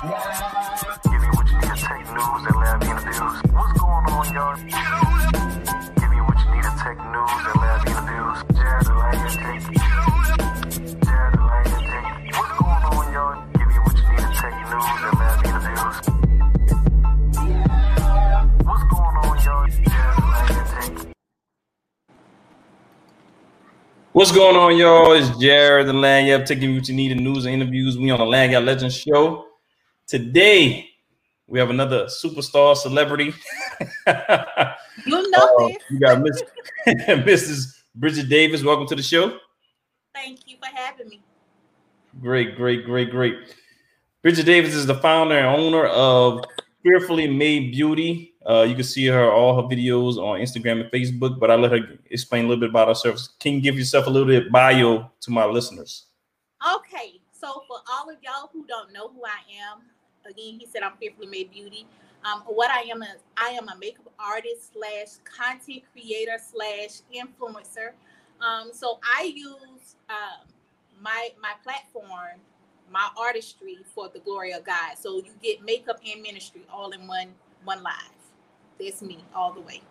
Give what you need to take news and interviews. What's going on, y'all? Give what you need news and interviews. Jared Jake. What's going on, y'all? Give what you need to take news and interviews. What's going on, y'all? Jared Jake. What's going on, y'all? It's Jared the Lagniappe taking you what you need in news and interviews. We on the Lagniappe Legends Show. Today, we have another superstar celebrity. You know Uh, this. you got Miss Mrs. Bridgette Davis. Welcome to the show. Thank you for having me. Great, great, great, great. Bridgette Davis is the founder and owner of Fearfully Made Beauty. Uh, you can see her all her videos on Instagram and Facebook, but I let her explain a little bit about herself. Can you give yourself a little bit bio to my listeners? Okay, so for all of y'all who don't know who I am, again, he said I'm fearfully made beauty. Um, what I am is I am a makeup artist slash content creator slash influencer. Um, so I use um, my my platform, my artistry for the glory of God. So you get makeup and ministry all in one one live. That's me all the way.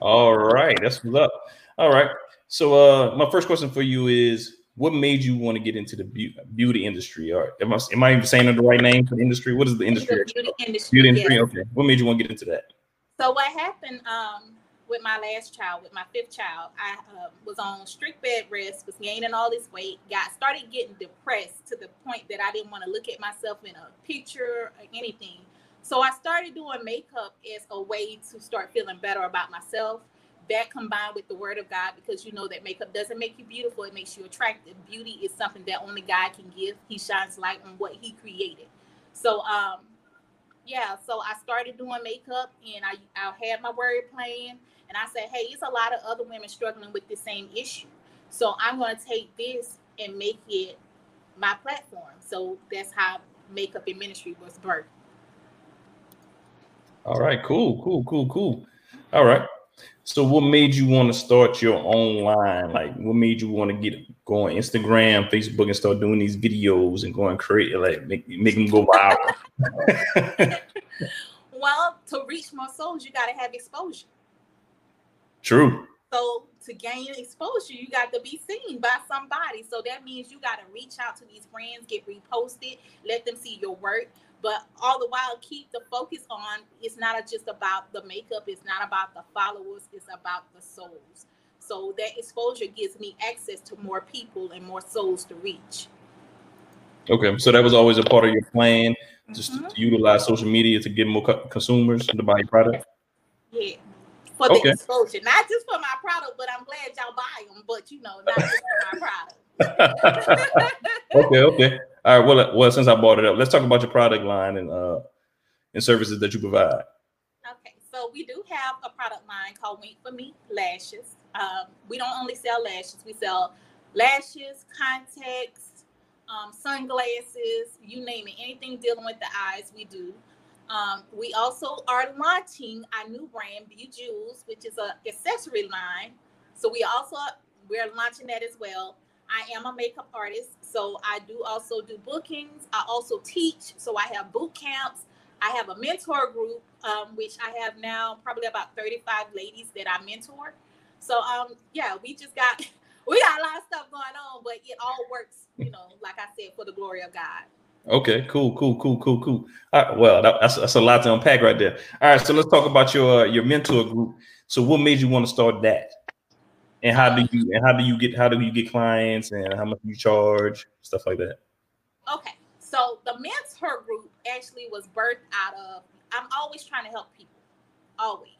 All right, that's up. All right. So uh my first question for you is what made you want to get into the beau- beauty industry? Or am I am I even saying the right name for the industry? What is the industry? The beauty industry. Beauty yes. Okay. What made you want to get into that? So what happened um, with my last child, with my fifth child, I uh, was on strict bed rest, was gaining all this weight, got started getting depressed to the point that I didn't want to look at myself in a picture or anything. So I started doing makeup as a way to start feeling better about myself. That combined with the word of God, because you know that makeup doesn't make you beautiful, it makes you attractive. Beauty is something that only God can give. He shines light on what he created. So um yeah, so I started doing makeup and I, I had my word playing and I said, hey, it's a lot of other women struggling with the same issue. So I'm to take this and make it my platform. So that's how makeup and ministry was birthed. All right, cool, cool, cool, cool. All right. So what made you want to start your own line? Like what made you want to get go on Instagram, Facebook, and start doing these videos and go and create like make, make them go viral? Well, to reach more souls, you got to have exposure. True. So to gain exposure, you got to be seen by somebody. So that means you got to reach out to these brands, get reposted, let them see your work. But all the while, keep the focus on it's not just about the makeup, it's not about the followers, it's about the souls. So that exposure gives me access to more people and more souls to reach. Okay, so that was always a part of your plan, just Mhm. to utilize social media to get more co- consumers to buy your product. Yeah. For the Okay. exposure, not just for my product, but I'm glad y'all buy them. But you know, not just for my product. okay, okay. All right. Well, uh, well, since I brought it up, let's talk about your product line and uh and services that you provide. Okay, so we do have a product line called Wink for Me Lashes. Um, we don't only sell lashes, we sell lashes, contacts, um, sunglasses, you name it, anything dealing with the eyes, we do. Um, we also are launching our new brand, Be Jewels, which is a accessory line. So we also we're launching that as well. I am a makeup artist, so I do also do bookings. I also teach, so I have boot camps. I have a mentor group, um, which I have now probably about 35 ladies that I mentor. So um, yeah, we just got we got a lot of stuff going on, but it all works, you know, like I said, for the glory of God. Okay, cool, cool, cool, cool, cool. Well, that, that's that's a lot to unpack right there. All right, so let's talk about your uh, your mentor group. So, what made you want to start that? And how do you and how do you get how do you get clients and how much you charge stuff like that? Okay, so the mentor group actually was birthed out of I'm always trying to help people, always.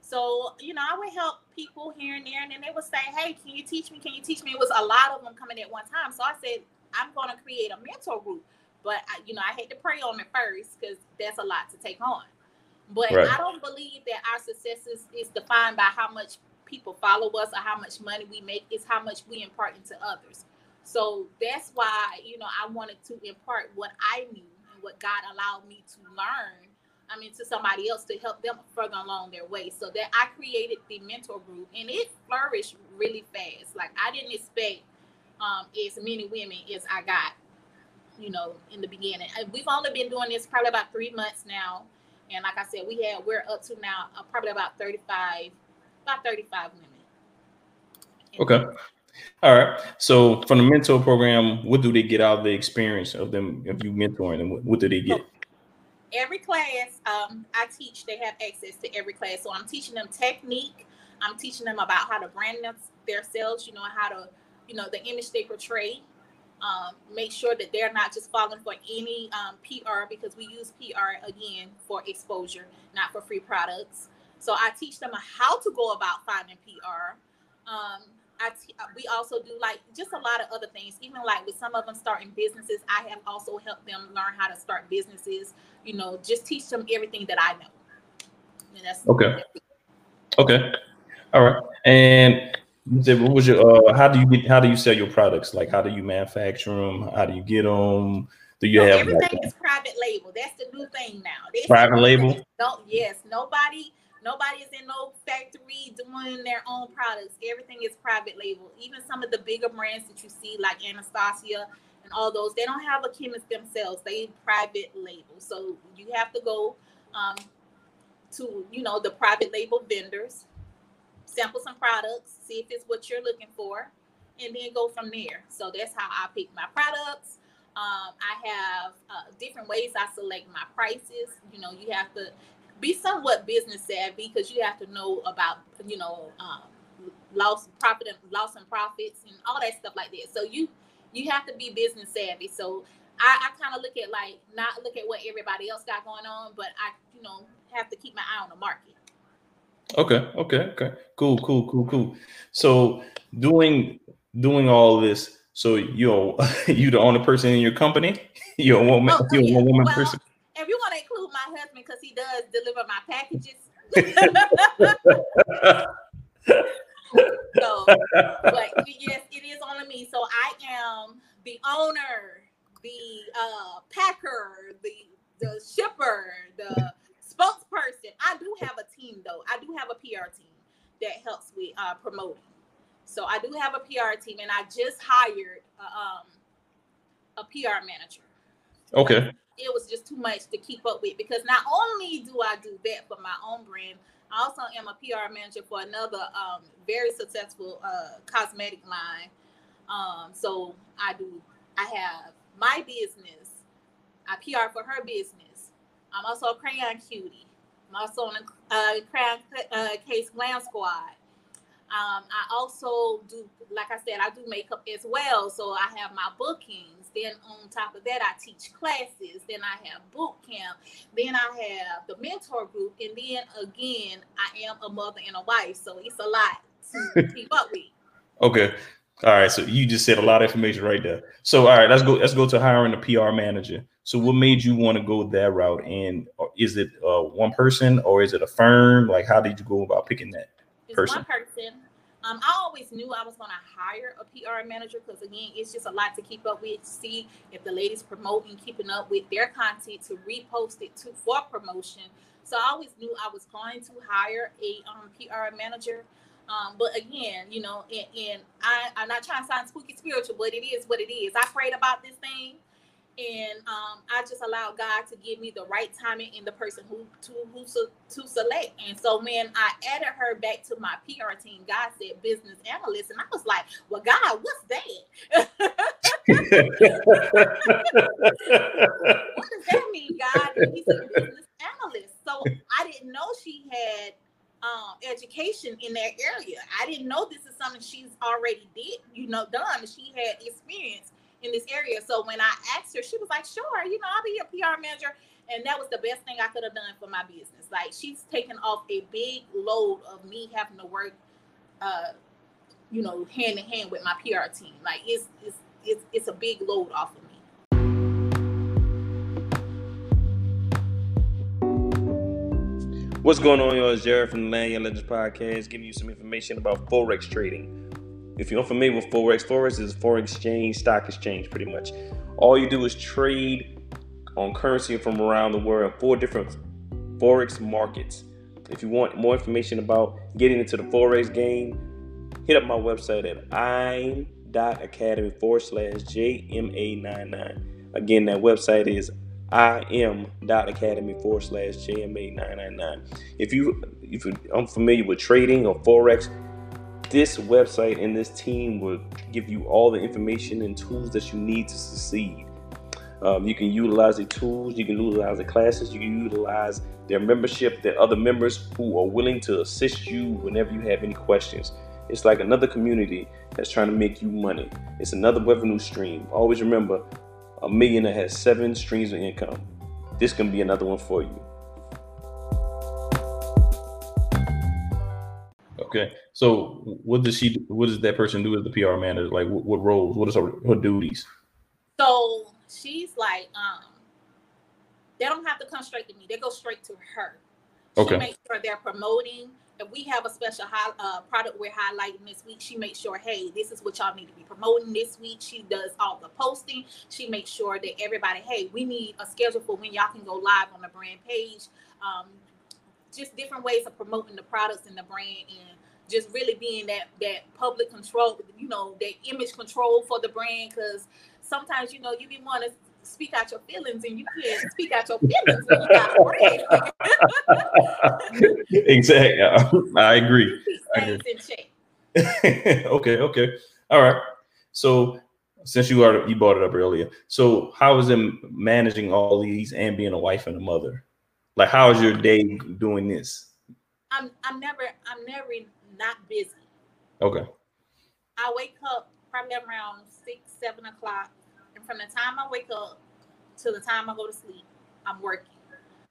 So you know, I would help people here and there, and then they would say, "Hey, can you teach me? Can you teach me?" It was a lot of them coming at one time, so I said, "I'm going to create a mentor group." But I, you know, I had to pray on it first because that's a lot to take on. But Right. I don't believe that our success is, is defined by how much people follow us or how much money we make. It's how much we impart into others. So that's why, you know, I wanted to impart what I knew and what God allowed me to learn. I mean, to somebody else to help them further along their way. So that I created the mentor group and it flourished really fast. Like I didn't expect um, as many women as I got you know, in the beginning. We've only been doing this probably about three months now. And like I said, we had we're up to now uh, probably about 35, about 35 women. Okay. All right. So from the mentor program, what do they get out of the experience of them of you mentoring them? What, what do they get? Every class um, I teach, they have access to every class. So I'm teaching them technique. I'm teaching them about how to brand them, themselves. You know how to, you know, the image they portray. Um, make sure that they're not just falling for any um, PR because we use PR again for exposure, not for free products. So I teach them how to go about finding PR. Um, I t- uh, we also do like just a lot of other things. Even like with some of them starting businesses, I have also helped them learn how to start businesses. You know, just teach them everything that I know. And that's Okay. Okay. All right. And you said, what was your? Uh, how do you get? How do you sell your products? Like, how do you manufacture them? How do you get them? Do you So have everything like is private label. That's the new thing now. This- Private label? No, yes. Nobody, nobody is in no factory doing their own products. Everything is private label. Even some of the bigger brands that you see, like Anastasia and all those, they don't have a chemist themselves. They private label. So you have to go um, to, you know, the private label vendors, sample some products, see if it's what you're looking for, and then go from there. So that's how I pick my products. Um, I have uh, different ways I select my prices. You know, you have to be somewhat business savvy because you have to know about, you know, um, loss profit and loss and profits and all that stuff like that. So you you have to be business savvy. So I, I kind of look at like not look at what everybody else got going on, but I you know have to keep my eye on the market. Okay, okay, okay. Cool, cool, cool, cool. So doing doing all this, so you're you the only person in your company? You're a woman, Oh, you're a yeah. one woman Well, person. If you want to include my husband because he does deliver my packages. so but yes, it is on me. So I am the owner, the uh, packer, the the shipper, the spokesperson. I do have a team though. I do have a PR team that helps with uh, promoting. So I do have a PR team, and I just hired uh, um, a PR manager. Okay. It was just too much to keep up with because not only do I do that for my own brand, I also am a PR manager for another um, very successful uh, cosmetic line. Um, so I do. I have my business. I PR for her business. I'm also a crayon cutie. I'm also on a uh, crayon uh, case glam squad. Um, I also do, like I said, I do makeup as well. So I have my bookings. Then on top of that, I teach classes. Then I have boot camp. Then I have the mentor group. And then again, I am a mother and a wife. So it's a lot to keep up with. Okay. All right. So you just said a lot of information right there. So all right, let's go. Let's go to hiring a PR manager. So what made you want to go that route? And uh, is it uh, one person or is it a firm? Like, how did you go about picking that? It's Person. one person. Um, I always knew I was going to hire a PR manager because again, it's just a lot to keep up with. See if the ladies promoting, keeping up with their content, to repost it to for promotion. So I always knew I was going to hire a um, PR manager. Um, but again, you know, and, and I, I'm not trying to sound spooky spiritual, but it is what it is. I prayed about this thing, and um, I just allowed God to give me the right timing and the person who to who to, to select. And so when I added her back to my PR team, God said business analyst, and I was like, "Well, God, what's that? what does that mean, God?" And he said business analyst. So I didn't know she had um, education in that area. I didn't know this is something she's already did, you know, done. She had experience in this area. So when I asked her, she was like, "Sure, you know, I'll be your PR manager." And that was the best thing I could have done for my business. Like she's taken off a big load of me having to work, uh, you know, hand in hand with my PR team. Like it's it's it's it's a big load off of me. What's going on, y'all? It's Jared from the Lagniappe Legends Podcast, giving you some information about Forex trading. If you're unfamiliar with Forex, Forex is a foreign exchange, stock exchange, pretty much. All you do is trade on currency from around the world, four different Forex markets. If you want more information about getting into the Forex game, hit up my website at im.academy forward slash JMA99. Again, that website is im.academy forward slash JMA 999. If you if you're unfamiliar with trading or forex, this website and this team will give you all the information and tools that you need to succeed. Um, you can utilize the tools, you can utilize the classes, you can utilize their membership, their other members who are willing to assist you whenever you have any questions. It's like another community that's trying to make you money. It's another revenue stream. Always remember, a millionaire has seven streams of income. This can be another one for you. Okay. So what does she? What does that person do as the PR manager? Like what, what roles? What is her, her duties? So she's like, um, they don't have to come straight to me. They go straight to her. She Okay. makes sure they're promoting. If we have a special high, uh, product we're highlighting this week, she makes sure, hey, this is what y'all need to be promoting this week. She does all the posting. She makes sure that everybody, hey, we need a schedule for when y'all can go live on the brand page. Um, just different ways of promoting the products and the brand and just really being that that public control, you know, that image control for the brand. Because sometimes, you know, you be want to speak out your feelings and you can't speak out your feelings when you got a brand. exactly. I agree. I check. okay. Okay. All right. So since you are you brought it up earlier, so how is it managing all these and being a wife and a mother? Like, how is your day doing this? I'm I'm never I'm never not busy. Okay. I wake up probably around six, seven o'clock. And from the time I wake up to the time I go to sleep, I'm working.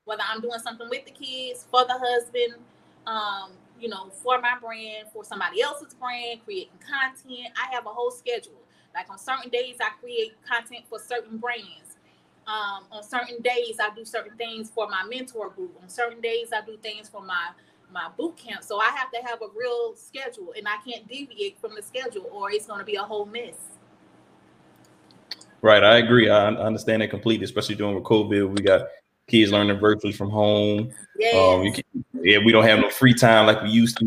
Whether I'm doing something with the kids, for the husband, um, you know, for my brand, for somebody else's brand, creating content. I have a whole schedule. Like on certain days, I create content for certain brands. Um, on certain days, I do certain things for my mentor group. On certain days, I do things for my my boot camp. So I have to have a real schedule and I can't deviate from the schedule or it's going to be a whole mess. Right. I agree. I understand that completely, especially during with COVID. We got kids learning virtually from home. Yes. Um, you can, yeah, we don't have no free time like we used to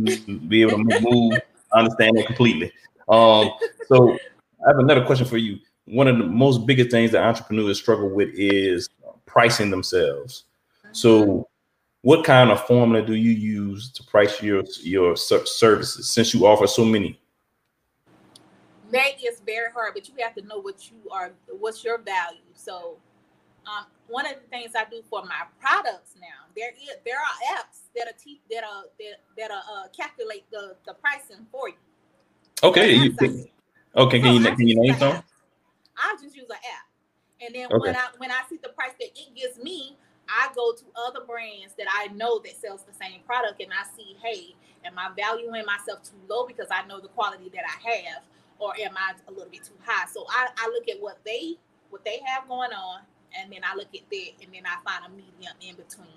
be able to move. I understand that completely. Um, so I have another question for you. One of the most biggest things that entrepreneurs struggle with is pricing themselves. So, what kind of formula do you use to price your your services since you offer so many? that is very hard, but you have to know what you are, what's your value. So, um, one of the things I do for my products now, there is there are apps that are te- that are that that are uh, calculate the the pricing for you. Okay, you, I- okay. Can you I can you name some? I just use an app, and then Okay. when I when I see the price that it gives me, I go to other brands that I know that sells the same product, and I see, hey, am I valuing myself too low because I know the quality that I have, or am I a little bit too high? So I, I look at what they what they have going on, and then I look at that, and then I find a medium in between.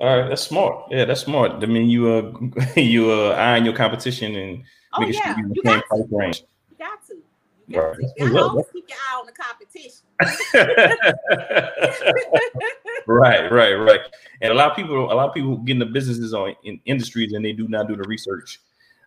All right, that's smart. Yeah, that's smart. I mean, you uh you uh eyeing your competition and Oh making yeah, sure you're in you the same price range. You got to. You got Right. to. That's You what's gotta always keep your eye on the competition. right, right, right. And a lot of people, a lot of people get into businesses on in industries and they do not do the research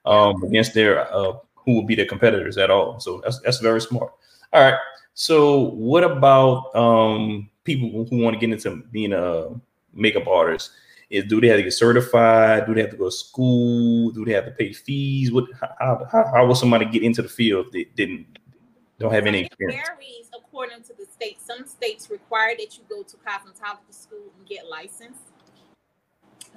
um, against their uh, who will be their competitors at all. So that's that's very smart. All right. So what about um, people who want to get into being a makeup artist? Is do they have to get certified? Do they have to go to school? Do they have to pay fees? What how how, how will somebody get into the field if they didn't don't have any it experience? varies according to the state. Some states require that you go to cosmetology school and get licensed.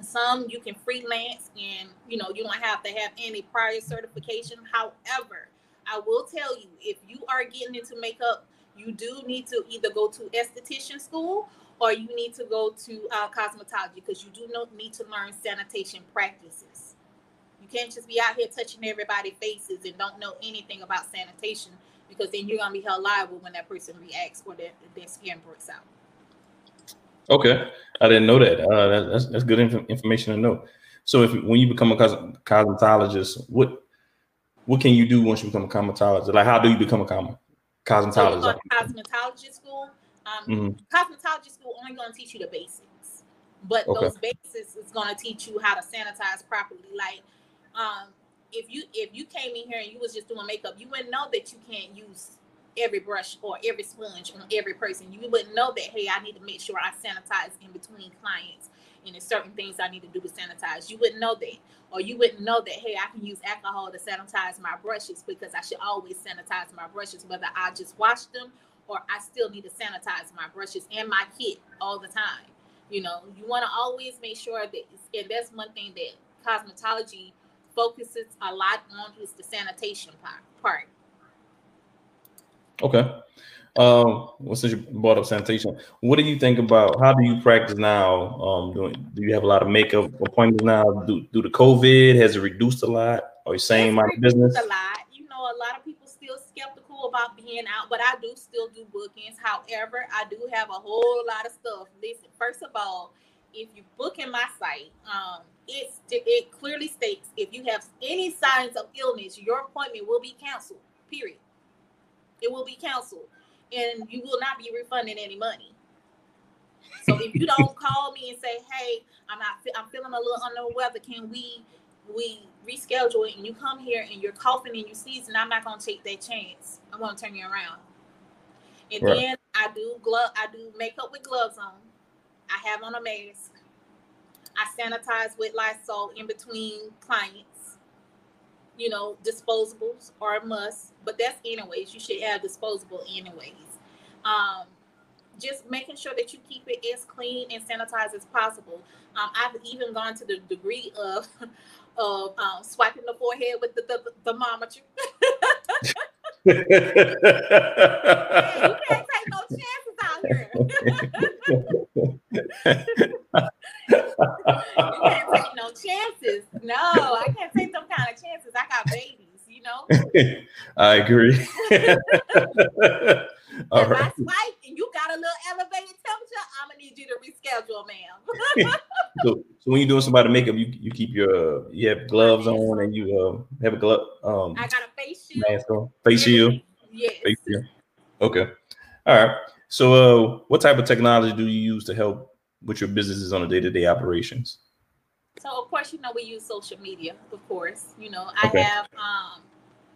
Some you can freelance and you know you don't have to have any prior certification. However, I will tell you if you are getting into makeup, you do need to either go to esthetician school or you need to go to uh, cosmetology because you do not need to learn sanitation practices. You can't just be out here touching everybody's faces and don't know anything about sanitation because then you're gonna be held liable when that person reacts or their, their skin breaks out. Okay, I didn't know that. Uh, that that's that's good inf- information to know. So, if when you become a cos- cosmetologist, what what can you do once you become a cosmetologist? Like, how do you become a com- cosmetologist? to cosmetology school. Um, Mhm. Cosmetology school only gonna teach you the basics, but Okay. those basics is gonna teach you how to sanitize properly. Like, um, if you if you came in here and you was just doing makeup, you wouldn't know that you can't use every brush or every sponge on every person. You wouldn't know that, hey, I need to make sure I sanitize in between clients and there's certain things I need to do to sanitize. You wouldn't know that. Or you wouldn't know that, hey, I can use alcohol to sanitize my brushes because I should always sanitize my brushes, whether I just wash them or I still need to sanitize my brushes and my kit all the time. You know, you want to always make sure that, and that's one thing that cosmetology focuses a lot on is the sanitation part. Okay. Um, well, since you brought up sanitation, what do you think about how do you practice now? Um, doing do you have a lot of makeup appointments now? Do do the COVID has it reduced a lot? Are you saying my business? A lot. You know, a lot of people still skeptical about being out, but I do still do bookings. However, I do have a whole lot of stuff. Listen, first of all, if you book in my site, um, it's it clearly states if you have any signs of illness, your appointment will be canceled. Period. It will be canceled, and you will not be refunded any money. So if you don't call me and say, "Hey, I'm not, I'm feeling a little under the weather. Can we, we reschedule it?" And you come here and you're coughing and you're sneezing, I'm not gonna take that chance. I'm gonna turn you around. And right. then I do glove, I do makeup with gloves on. I have on a mask. I sanitize with Lysol in between clients. You know, disposables are a must, but that's anyways. You should have disposable anyways. Um, just making sure that you keep it as clean and sanitized as possible. Um, I've even gone to the degree of of um, swiping the forehead with the, the, the thermometer. Man, you can't take no chances you can't take no chances. No, I can't take them kind of chances. I got babies, you know. I agree. All if right. I swipe and you got a little elevated temperature, I'm gonna need you to reschedule, ma'am. so, so when you're doing somebody makeup, you you keep your uh, you have gloves on and you uh, have a glove. Um, I got a face shield. Mask on. Face shield. Yes. Face shield. Okay. All right. So, uh, what type of technology do you use to help with your businesses on a day-to-day operations? So, of course, you know we use social media. Of course, you know I okay. have. Um,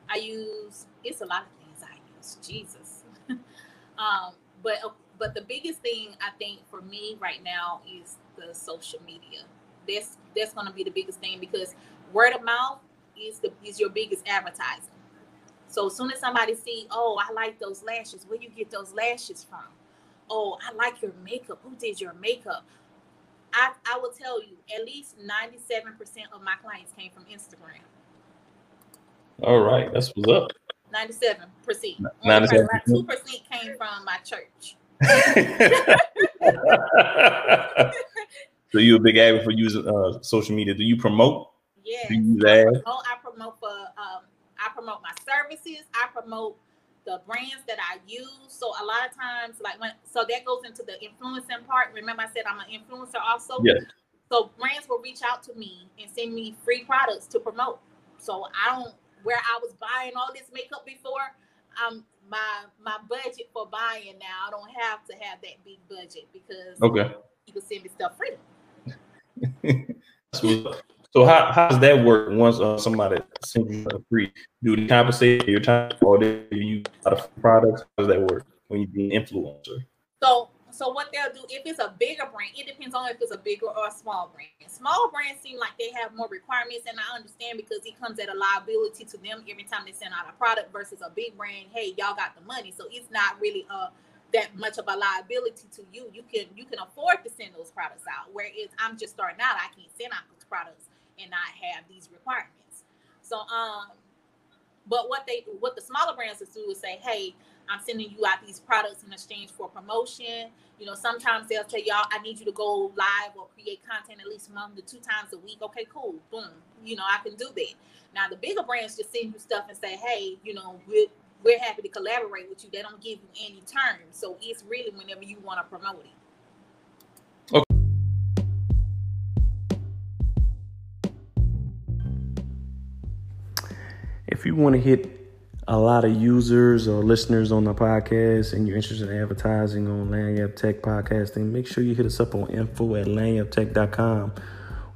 I use. It's a lot of things I use. Jesus. um, but uh, but the biggest thing I think for me right now is the social media. That's that's going to be the biggest thing because word of mouth is the is your biggest advertising. So as soon as somebody see, oh, I like those lashes. Where you get those lashes from? Oh, I like your makeup. Who did your makeup? I, I will tell you, at least 97% of my clients came from Instagram. All right, that's what's up. 97%. 97%. 2% came from my church. so you a big advocate for using uh, social media. Do you promote? Yes. Do you use ads? Oh, I promote for um, I promote my services. I promote the brands that I use. So a lot of times, like when so that goes into the influencing part. Remember, I said I'm an influencer also. Yes. So brands will reach out to me and send me free products to promote. So I don't where I was buying all this makeup before. Um, my my budget for buying now. I don't have to have that big budget because okay, people send me stuff free. So how, how does that work once uh, somebody sends you a free? Do they compensate your time or do you of products? How does that work when you be an influencer? So so what they'll do if it's a bigger brand, it depends on if it's a bigger or a small brand. Small brands seem like they have more requirements, and I understand because it comes at a liability to them every time they send out a product versus a big brand. Hey, y'all got the money, so it's not really a that much of a liability to you. You can you can afford to send those products out. Whereas I'm just starting out, I can't send out those products and not have these requirements. So um, but what they what the smaller brands do is say, hey, I'm sending you out these products in exchange for promotion. You know, sometimes they'll tell y'all, I need you to go live or create content at least one to two times a week. Okay, cool, boom. You know, I can do that. Now the bigger brands just send you stuff and say, hey, you know, we're we're happy to collaborate with you. They don't give you any terms, so it's really whenever you want to promote it. If you want to hit a lot of users or listeners on the podcast and you're interested in advertising on Lagniappe Tech Podcasting, make sure you hit us up on info at lagniappetech.com.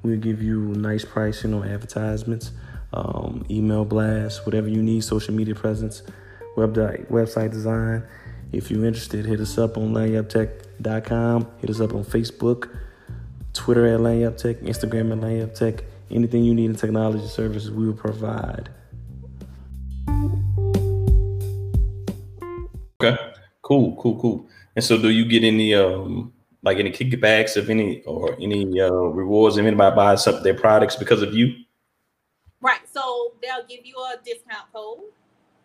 We'll give you nice pricing on advertisements, um, email blasts, whatever you need, social media presence. website, website design. If you're interested, hit us up on lagniappetech.com. Hit us up on Facebook, Twitter at lagniappetech, Instagram at lagniappetech. Anything you need in technology services, we will provide. Cool, cool, cool. And so do you get any um like any kickbacks of any or any uh rewards if anybody buys some their products because of you? Right. So they'll give you a discount code.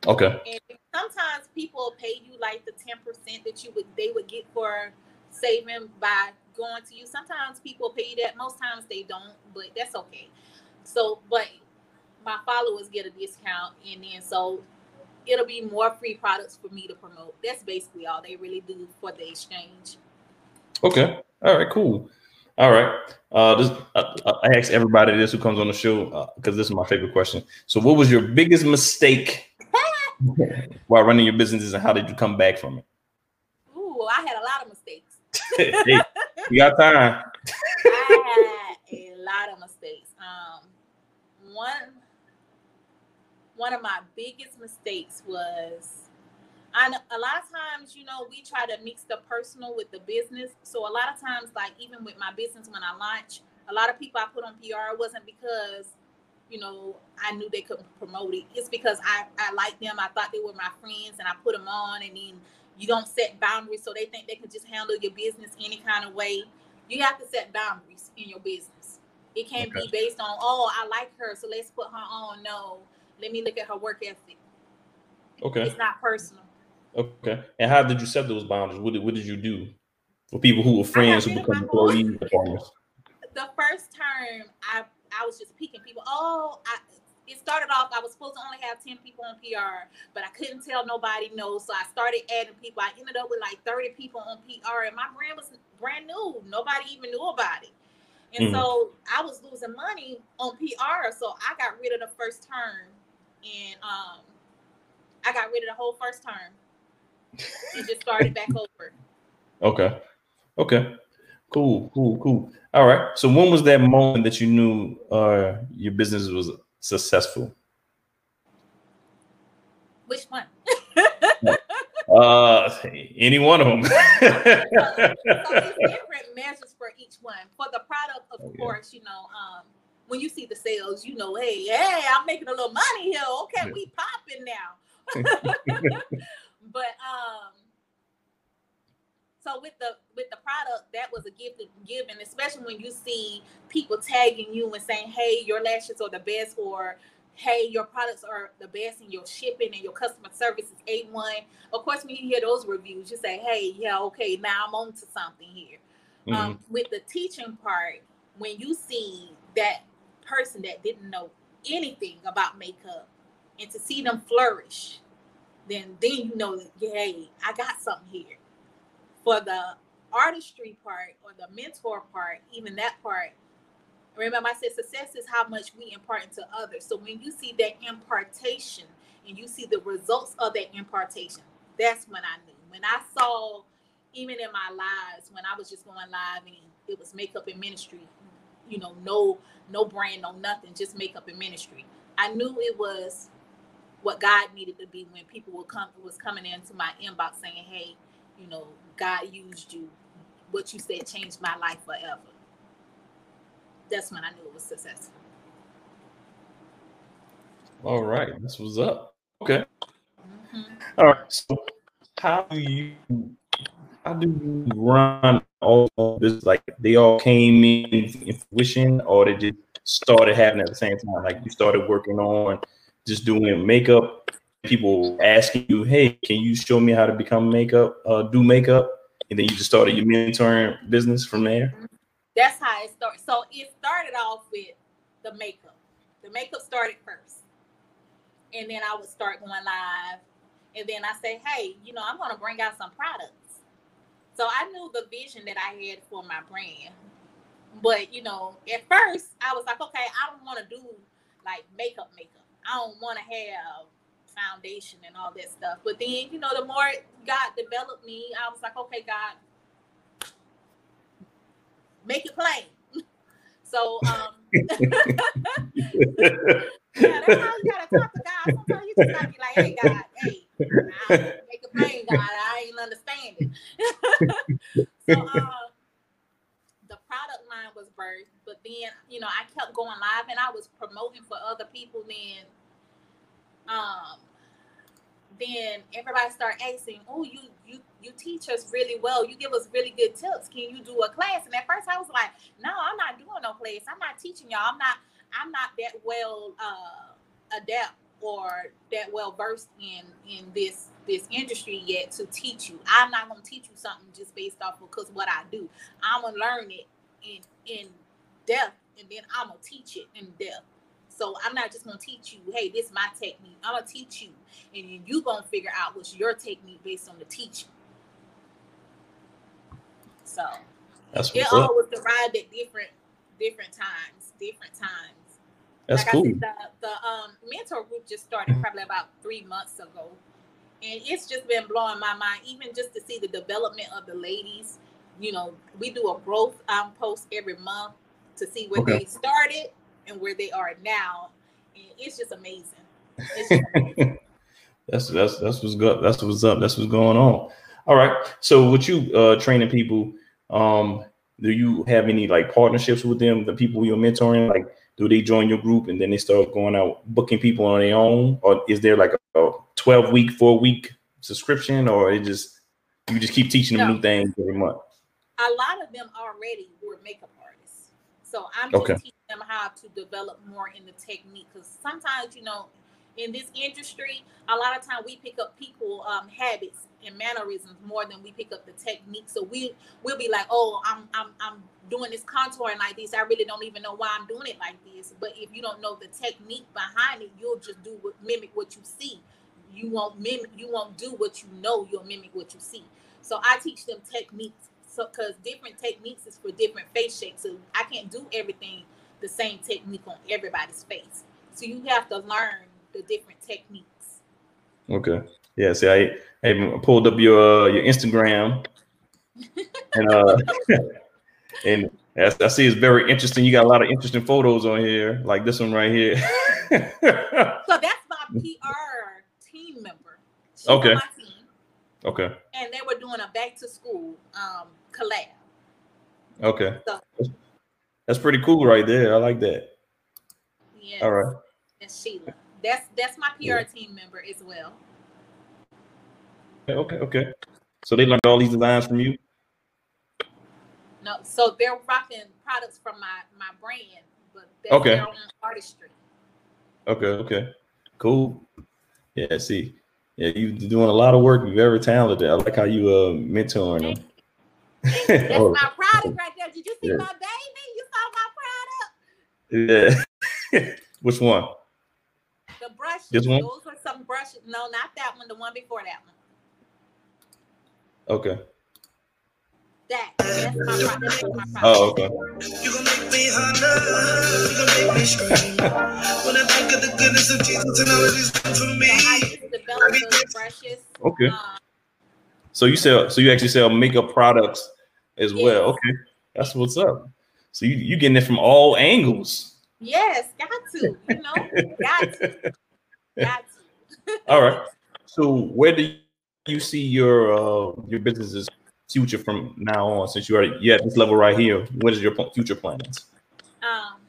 Okay. And sometimes people pay you like the 10% that you would they would get for saving by going to you. Sometimes people pay you that. Most times they don't, but that's okay. So, but my followers get a discount, and then so it'll be more free products for me to promote. That's basically all they really do for the exchange. Okay. All right. Cool. All right. Uh, this, uh, I ask everybody this who comes on the show because uh, this is my favorite question. So, what was your biggest mistake while running your businesses, and how did you come back from it? Ooh, I had a lot of mistakes. hey, you got time. I had a lot of mistakes. Um, one one of my biggest mistakes was I know a lot of times, you know, we try to mix the personal with the business. So a lot of times, like even with my business when I launch, a lot of people I put on PR wasn't because, you know, I knew they couldn't promote it. It's because I, I like them. I thought they were my friends and I put them on and then you don't set boundaries so they think they can just handle your business any kind of way. You have to set boundaries in your business. It can't okay. be based on, oh, I like her, so let's put her on. No, let me look at her work ethic. Okay. It's not personal. Okay. And how did you set those boundaries? What did, what did you do for people who were friends who become employees? The first term, I I was just picking people. Oh, I, it started off. I was supposed to only have ten people on PR, but I couldn't tell nobody no. So I started adding people. I ended up with like thirty people on PR, and my brand was brand new. Nobody even knew about it. And mm-hmm. so I was losing money on PR. So I got rid of the first term, and um, I got rid of the whole first term and just started back over. Okay. Okay. Cool. Cool. Cool. All right. So when was that moment that you knew uh, your business was successful? Which one? uh, any one of them. so, so there's different measures for each one. For the product, of oh, course, you know, um, when you see the sales, you know, hey, hey, I'm making a little money here. Okay, yeah. we popping now. but um so with the with the product that was a gift given especially when you see people tagging you and saying hey your lashes are the best or hey your products are the best and your shipping and your customer service is a1 of course when you hear those reviews you say hey yeah okay now i'm on to something here mm-hmm. um, with the teaching part when you see that person that didn't know anything about makeup and to see them flourish then then you know, that hey, I got something here. For the artistry part or the mentor part, even that part, remember I said success is how much we impart into others. So when you see that impartation and you see the results of that impartation, that's when I knew. When I saw, even in my lives, when I was just going live and it was makeup and ministry, you know, no, no brand, no nothing, just makeup and ministry. I knew it was what God needed to be when people were come was coming into my inbox saying, "Hey, you know, God used you. What you said changed my life forever." That's when I knew it was successful. All right, this was up. Okay. Mm-hmm. All right. So, how do you how do you run all this? Like they all came in in fruition, or they just started happening at the same time? Like you started working on just doing makeup. People asking you, "Hey, can you show me how to become makeup, uh, do makeup?" And then you just started your mentoring business from there. That's how it started. So it started off with the makeup. The makeup started first, and then I would start going live, and then I say, "Hey, you know, I'm going to bring out some products." So I knew the vision that I had for my brand, but you know, at first I was like, "Okay, I don't want to do like makeup makeup." I don't want to have foundation and all that stuff. But then, you know, the more God developed me, I was like, okay, God, make it plain. so um Yeah, that's how you gotta talk to God. Sometimes you just gotta be like, hey God, hey, I make a pain, God. I ain't understanding. so uh, the product line was birthed, but then you know I kept going live and I was promoting for other people. Then, um, then everybody started asking, "Oh, you you you teach us really well. You give us really good tips. Can you do a class?" And at first I was like, "No, I'm not doing no class. I'm not teaching y'all. I'm not I'm not that well uh, adept or that well versed in in this this industry yet to teach you. I'm not gonna teach you something just based off of because what I do. I'm gonna learn it in in depth, and then I'm gonna teach it in depth. So I'm not just gonna teach you, hey, this is my technique. I'm gonna teach you, and then you gonna figure out what's your technique based on the teaching. So That's it what's all up. was derived at different different times, different times. That's like cool. I said, the, the um, mentor group just started probably about three months ago. And it's just been blowing my mind, even just to see the development of the ladies. You know, we do a growth um, post every month to see where Okay. they started and where they are now. And it's just amazing. It's just amazing. That's that's that's what's good. That's what's up. That's what's going on. All right. So, with you uh, training people, um, do you have any like partnerships with them? The people you're mentoring, like, do they join your group and then they start going out booking people on their own, or is there like a 12 week, four week subscription, or it just you just keep teaching them No. new things every month? a lot of them already were makeup artists. So I'm just Okay. teaching them how to develop more in the technique because sometimes, you know, in this industry, a lot of time we pick up people um, habits and mannerisms more than we pick up the technique. So we we'll be like, oh, I'm I'm I'm doing this contouring like this. I really don't even know why I'm doing it like this. But if you don't know the technique behind it, you'll just do what, mimic what you see. You won't mimic. You won't do what you know. You'll mimic what you see. So I teach them techniques. So because different techniques is for different face shapes. So I can't do everything the same technique on everybody's face. So you have to learn the different techniques. Okay. Yeah. See, I, I pulled up your uh, your Instagram, and uh, and I, I see it's very interesting. You got a lot of interesting photos on here, like this one right here. So that's my PR team member. She's Okay. team, okay. and they were doing a back to school um, collab. Okay. So That's pretty cool right there. I like that. yeah, All right. That's Sheila. That's that's my PR team member as well. Okay. Okay. Okay. So they learned all these designs from you. No, so they're rocking products from my my brand, but that's Okay. their own artistry. Okay. Okay. Cool. Yeah. See. Yeah, you're doing a lot of work. You're very talented. I like how you uh mentoring them. That's Oh, my product right there. Did you see Yeah. my baby? You saw my product? yeah. Which one? The brushes. This one? Those were some brushes. No, not that one. The one before that one. Okay. That. That's my. That's my. Oh, okay. You gon' make me holler, you gon' make me scream. When I think of the goodness of Jesus and all that he's done for So I me. those brushes. Okay. Um, So you sell, so you actually sell makeup products as well. Okay, that's what's up. So you you getting it from all angles. Yes, got to. You know, got to. Got to. All right. So where do you see your uh your business's future from now on? Since you are you at this level right here, what is your future plans? um,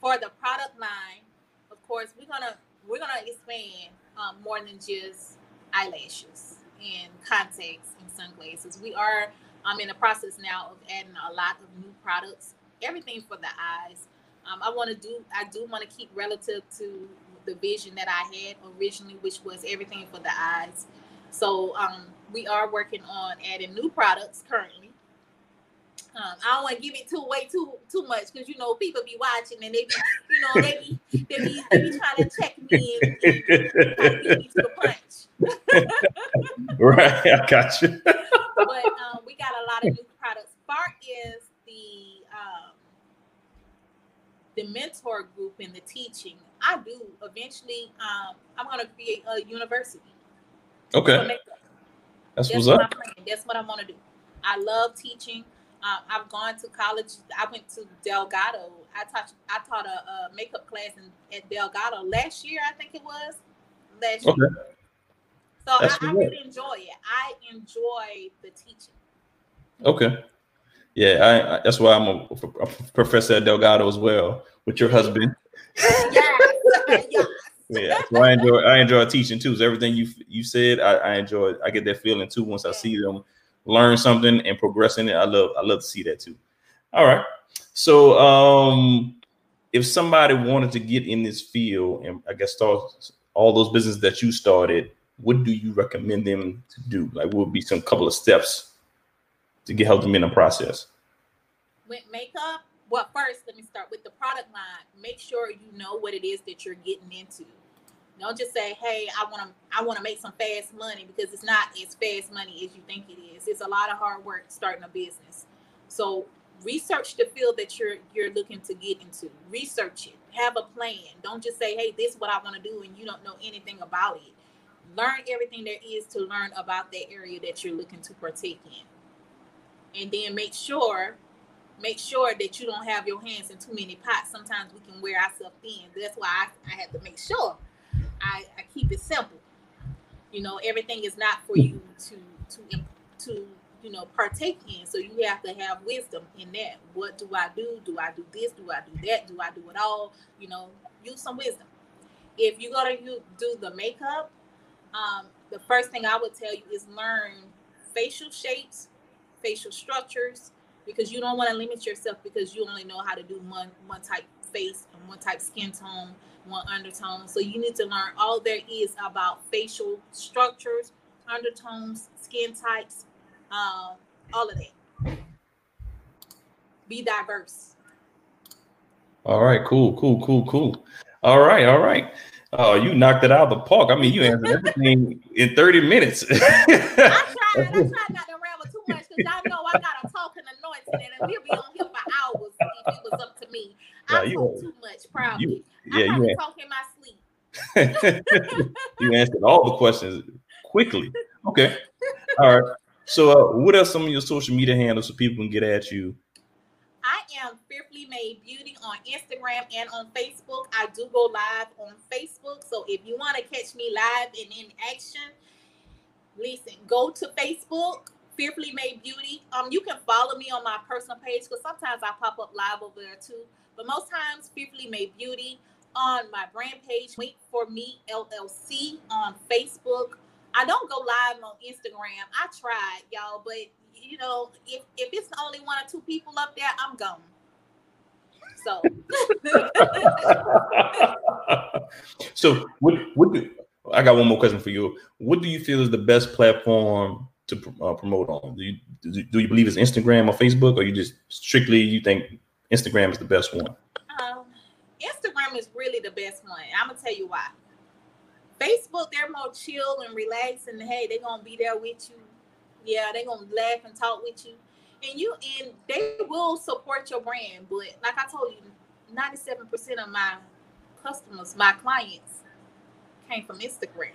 for the product line, of course, we're gonna we're gonna expand um, more than just eyelashes and contacts and sunglasses. We are um, in the process now of adding a lot of new products, everything for the eyes. Um, I want to do I do want to keep relative to the vision that I had originally, which was everything for the eyes. So um, we are working on adding new products currently. Um, I don't want to give it too way too too much because you know people be watching and they be you know they be they be, they be trying to check me and, and try to beat me to the punch. right, I got you. But um, we got a lot of new products. Spark is the um, the mentor group and the teaching. I do eventually. Um, I'm gonna create a university. Okay, that's That's what's what up. I'm. That's what I want to do. I love teaching. Um, I've gone to college. I went to Delgado. I taught I taught a, a makeup class in, at Delgado last year. I think it was last year. Okay. So That's I, I really enjoy it. I enjoy the teaching. Okay. Yeah, I, that's why I'm a, a professor at Delgado as well with your husband. Yes, yes. Yeah, so I enjoy I enjoy teaching too. So everything you you said, I, I enjoy. I get that feeling too once I see them learn something and progress in it. I love I love to see that too. All right. So um if somebody wanted to get in this field and I guess start all those businesses that you started, what do you recommend them to do? Like what would be some couple of steps to get help them in the process? with makeup, well, first let me start with the product line. Make sure you know what it is that you're getting into. Don't just say, "Hey, I want to, I want to make some fast money," because it's not as fast money as you think it is. It's a lot of hard work starting a business. So research the field that you're you're looking to get into. Research it. Have a plan. Don't just say, "Hey, this is what I want to do," and you don't know anything about it. Learn everything there is to learn about that area that you're looking to partake in, and then make sure make sure that you don't have your hands in too many pots. Sometimes we can wear ourselves thin. That's why I, I have to make sure I, I keep it simple. You know, everything is not for you to to to you know partake in. So you have to have wisdom in that. What do I do? Do I do this? Do I do that? Do I do it all? You know, use some wisdom. If you're gonna you do the makeup, um, the first thing I would tell you is learn facial shapes, facial structures, because you don't want to limit yourself because you only know how to do one one type face and one type skin tone, one undertone. So you need to learn all there is about facial structures, undertones, skin types, um, all of that. Be diverse. All right, cool, cool, cool, cool. All right, all right. Oh, you knocked it out of the park. I mean, you answered everything in 30 minutes. I tried, I tried not to much because y'all know I got a talking anointing and we'll be on here for hours if it was up to me. I talk too much, probably. you, I probably you, talk in my sleep. you answered all the questions quickly. Okay. All right. So, uh, what are some of your social media handles so people can get at you? I am Fearfully Made Beauty on Instagram and on Facebook. I do go live on Facebook. So if you want to catch me live and in action, listen, go to Facebook, Fearfully Made Beauty. Um, you can follow me on my personal page because sometimes I pop up live over there too. But most times, Fearfully Made Beauty on my brand page, Wait for Me LLC on Facebook. I don't go live on Instagram. I tried, y'all, but you know, if if it's only one or two people up there, I'm gone. So so, what, what do I got one more question for you? What do you feel is the best platform to uh, promote on? Do you do you- believe it's Instagram or Facebook, or you just strictly you think Instagram is the best one? um, Instagram is really the best one. I'm gonna tell you why. Facebook, they're more chill and relaxed, and hey, they're gonna be there with you. Yeah, they're gonna laugh and talk with you, and you and they will support your brand. But like I told you, 97% of my customers, my clients, came from Instagram.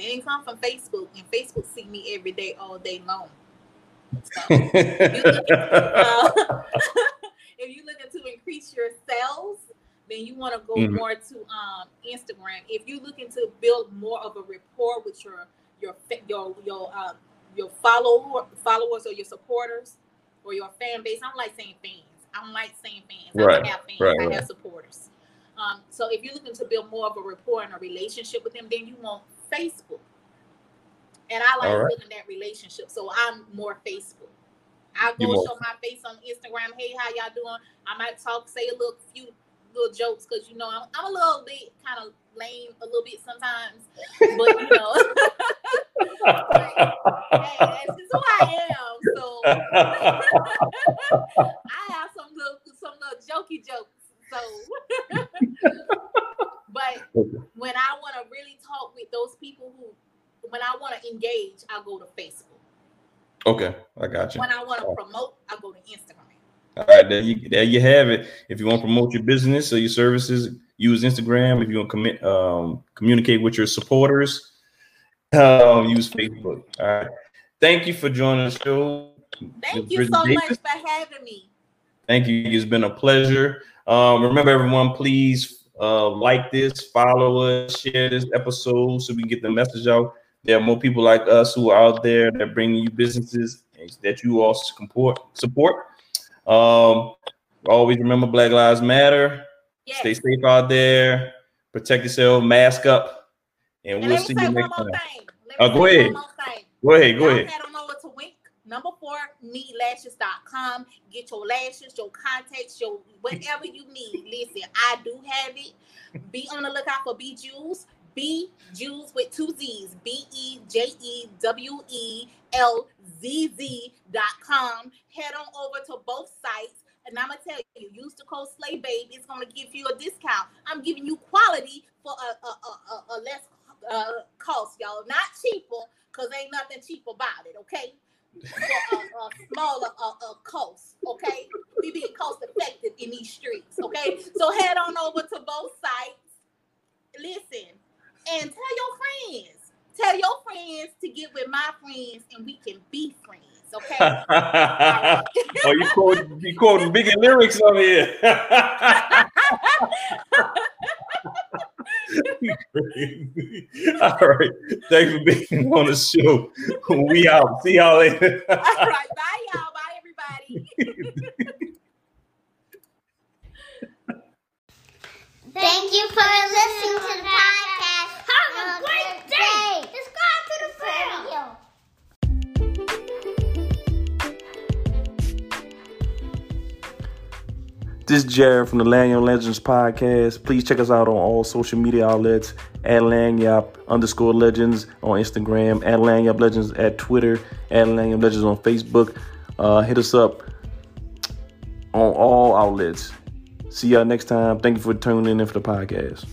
They didn't come from Facebook, and Facebook see me every day, all day long. So, uh, if you're looking to increase your sales, then you want to go Mhm. more to um, Instagram. If you're looking to build more of a rapport with your your your your uh, your follower followers or your supporters or your fan base, I don't like saying fans. I don't like saying fans. I don't have fans. right, I right. have supporters. Um, so if you're looking to build more of a rapport and a relationship with them, then you want Facebook. And I like right. building that relationship, so I'm more Facebook. I go show my face on Instagram. Hey, how y'all doing? I might talk, say a little few little jokes because you know I'm, I'm a little bit kind of lame a little bit sometimes, but you know, hey, that's just who I am. So I have some little some little jokey jokes. So, but when I want to really talk with those people who, when I want to engage, I go to Facebook. okay, I got you. When I want to promote, I go to Instagram. All right, there you there you have it. If you want to promote your business or your services, use Instagram. If you want to commit, um, communicate with your supporters, um, use Facebook. All right. Thank you for joining the show. Thank you Bridgette so Davis. much for having me. Thank you. It's been a pleasure. Um, remember, everyone, please uh, like this, follow us, share this episode so we can get the message out. There are more people like us who are out there that bring you businesses that you all support. Support. Um, always remember, Black Lives Matter. Yes. Stay safe out there. Protect yourself. Mask up, and And we'll see you next time. Uh, go ahead. Go ahead. Go ahead. head on over to Wink. Number four, needlashes.com. Get your lashes, your contacts, your whatever you need. Listen, I do have it. Be on the lookout for B Jews. B Jews with two Z's. B E J E W E L Z Z dot com. Head on over to both sites. And I'm gonna tell you, use the code Slay Babe. It's gonna give you a discount. I'm giving you quality for a, a, a, a, less uh, cost, y'all. Not cheaper, cause ain't nothing cheap about it. Okay, a, a smaller uh, uh, cost. Okay, we being cost effective in these streets. Okay, so head on over to both sites. Listen, and tell your friends. Tell your friends to get with my friends, and we can be friends. Okay. oh, you quote you quoting Biggie lyrics over here. All right. Thanks for being on the show. We out. See y'all later. All right. Bye, y'all. Bye, everybody. Thank you for listening to the podcast. Have a great day. Subscribe to the video. This is Jared from the Lagniappe Legends podcast. Please check us out on all social media outlets at Lagniappe underscore legends on Instagram, at Lagniappe Legends at Twitter, at Lagniappe Legends on Facebook. Uh, hit us up on all outlets. See y'all next time. Thank you for tuning in for the podcast.